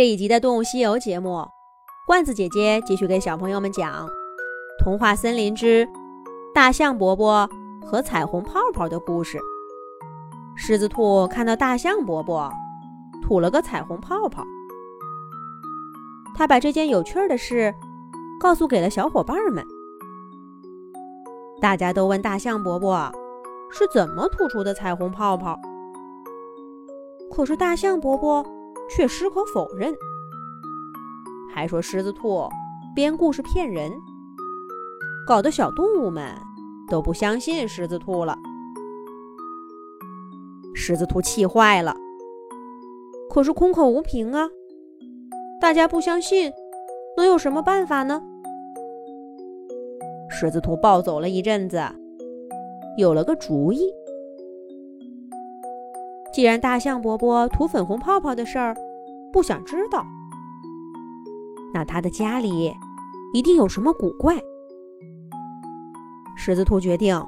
这一集的《动物西游》节目，罐子姐姐继续给小朋友们讲《童话森林之大象伯伯和彩虹泡泡》的故事。狮子兔看到大象伯伯吐了个彩虹泡泡，他把这件有趣的事告诉给了小伙伴们。大家都问大象伯伯是怎么吐出的彩虹泡泡，可是大象伯伯。却矢口否认，还说狮子兔编故事骗人，搞得小动物们都不相信狮子兔了。狮子兔气坏了，可是空口无凭啊！大家不相信，能有什么办法呢？狮子兔暴走了一阵子，有了个主意。既然大象伯伯涂粉红泡泡的事儿不想知道，那他的家里一定有什么古怪。狮子兔决定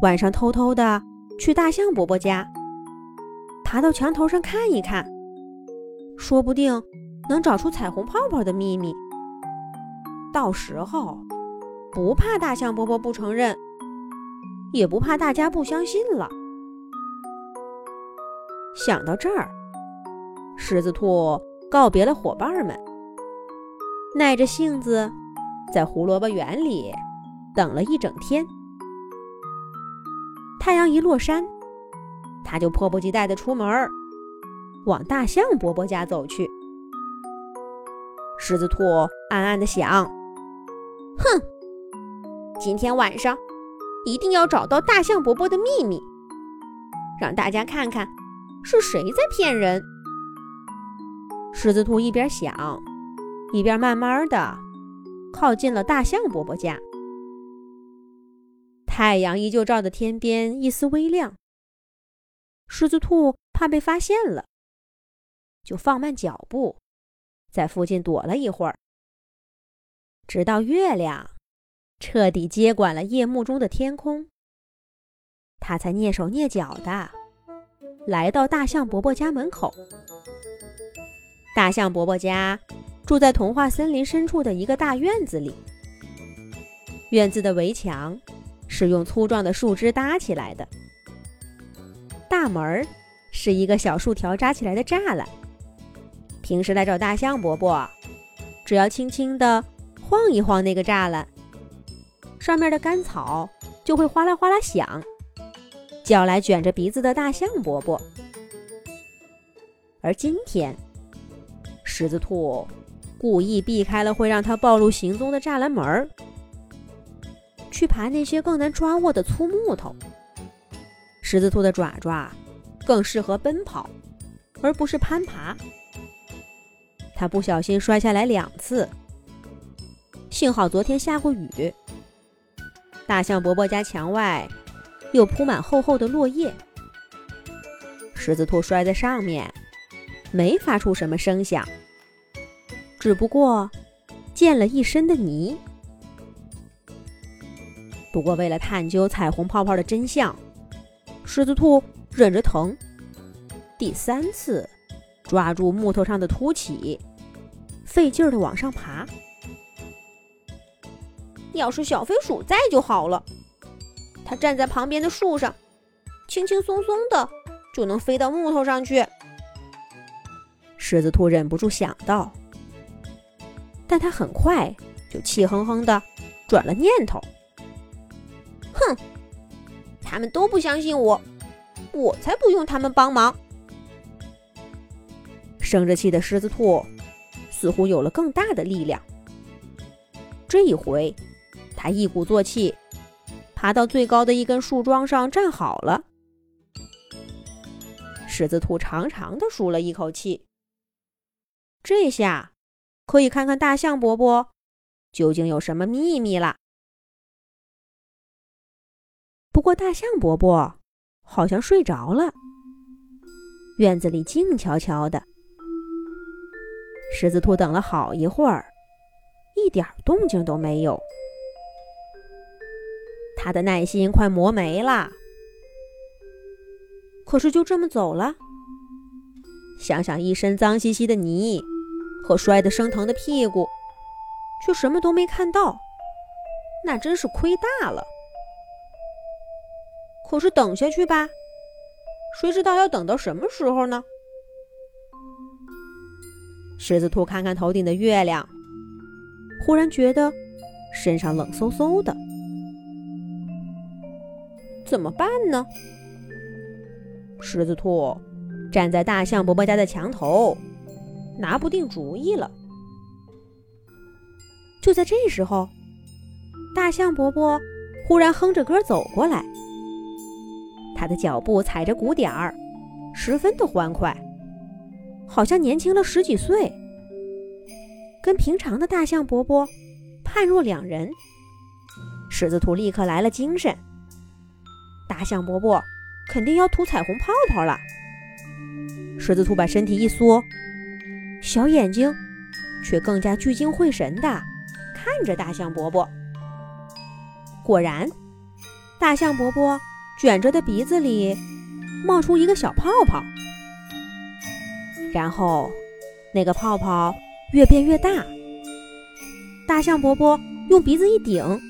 晚上偷偷的去大象伯伯家，爬到墙头上看一看，说不定能找出彩虹泡泡的秘密。到时候不怕大象伯伯不承认，也不怕大家不相信了。想到这儿，狮子兔告别了伙伴们，耐着性子在胡萝卜园里等了一整天。太阳一落山，他就迫不及待地出门，往大象伯伯家走去。狮子兔暗暗地想：“哼，今天晚上一定要找到大象伯伯的秘密，让大家看看。”是谁在骗人？狮子兔一边想，一边慢慢的靠近了大象伯伯家。太阳依旧照得天边一丝微亮。狮子兔怕被发现了，就放慢脚步，在附近躲了一会儿，直到月亮彻底接管了夜幕中的天空，他才蹑手蹑脚的。来到大象伯伯家门口。大象伯伯家住在童话森林深处的一个大院子里。院子的围墙是用粗壮的树枝搭起来的，大门是一个小树条扎起来的栅栏。平时来找大象伯伯，只要轻轻地晃一晃那个栅栏，上面的干草就会哗啦哗啦响。叫来卷着鼻子的大象伯伯，而今天，狮子兔故意避开了会让它暴露行踪的栅栏门儿，去爬那些更难抓握的粗木头。狮子兔的爪爪更适合奔跑，而不是攀爬。它不小心摔下来两次，幸好昨天下过雨。大象伯伯家墙外。又铺满厚厚的落叶，狮子兔摔在上面，没发出什么声响，只不过溅了一身的泥。不过为了探究彩虹泡泡的真相，狮子兔忍着疼，第三次抓住木头上的凸起，费劲儿的往上爬。要是小飞鼠在就好了。他站在旁边的树上，轻轻松松的就能飞到木头上去。狮子兔忍不住想到，但他很快就气哼哼的转了念头。哼，他们都不相信我，我才不用他们帮忙。生着气的狮子兔似乎有了更大的力量。这一回，他一鼓作气。爬到最高的一根树桩上站好了，狮子兔长长的舒了一口气。这下可以看看大象伯伯究竟有什么秘密了。不过大象伯伯好像睡着了，院子里静悄悄的。狮子兔等了好一会儿，一点动静都没有。他的耐心快磨没了，可是就这么走了。想想一身脏兮兮的泥，和摔得生疼的屁股，却什么都没看到，那真是亏大了。可是等下去吧，谁知道要等到什么时候呢？狮子兔看看头顶的月亮，忽然觉得身上冷飕飕的，怎么办呢？狮子兔站在大象伯伯家的墙头，拿不定主意了。就在这时候，大象伯伯忽然哼着歌走过来，他的脚步踩着鼓点儿，十分的欢快。好像年轻了十几岁，跟平常的大象伯伯判若两人。狮子兔立刻来了精神，大象伯伯肯定要吐彩虹泡泡了。狮子兔把身体一缩，小眼睛却更加聚精会神的看着大象伯伯。果然，大象伯伯卷着的鼻子里冒出一个小泡泡。然后，那个泡泡越变越大。大象伯伯用鼻子一顶，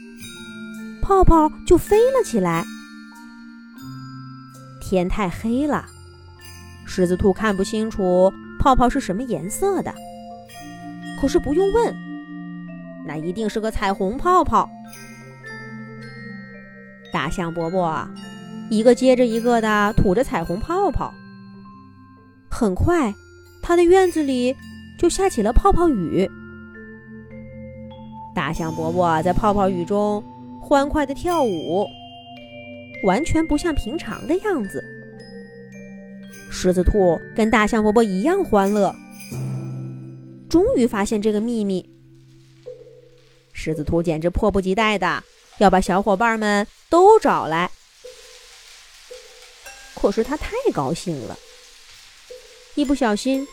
泡泡就飞了起来。天太黑了，狮子兔看不清楚泡泡是什么颜色的。可是不用问，那一定是个彩虹泡泡。大象伯伯一个接着一个的吐着彩虹泡泡，很快。他的院子里就下起了泡泡雨，大象伯伯在泡泡雨中欢快的跳舞，完全不像平常的样子。狮子兔跟大象伯伯一样欢乐，终于发现这个秘密。狮子兔简直迫不及待的要把小伙伴们都找来，可是他太高兴了。一不小心，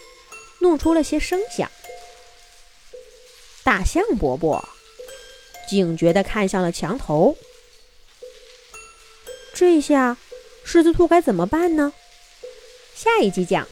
弄出了些声响。大象伯伯警觉地看向了墙头。这下，狮子兔该怎么办呢？下一集讲。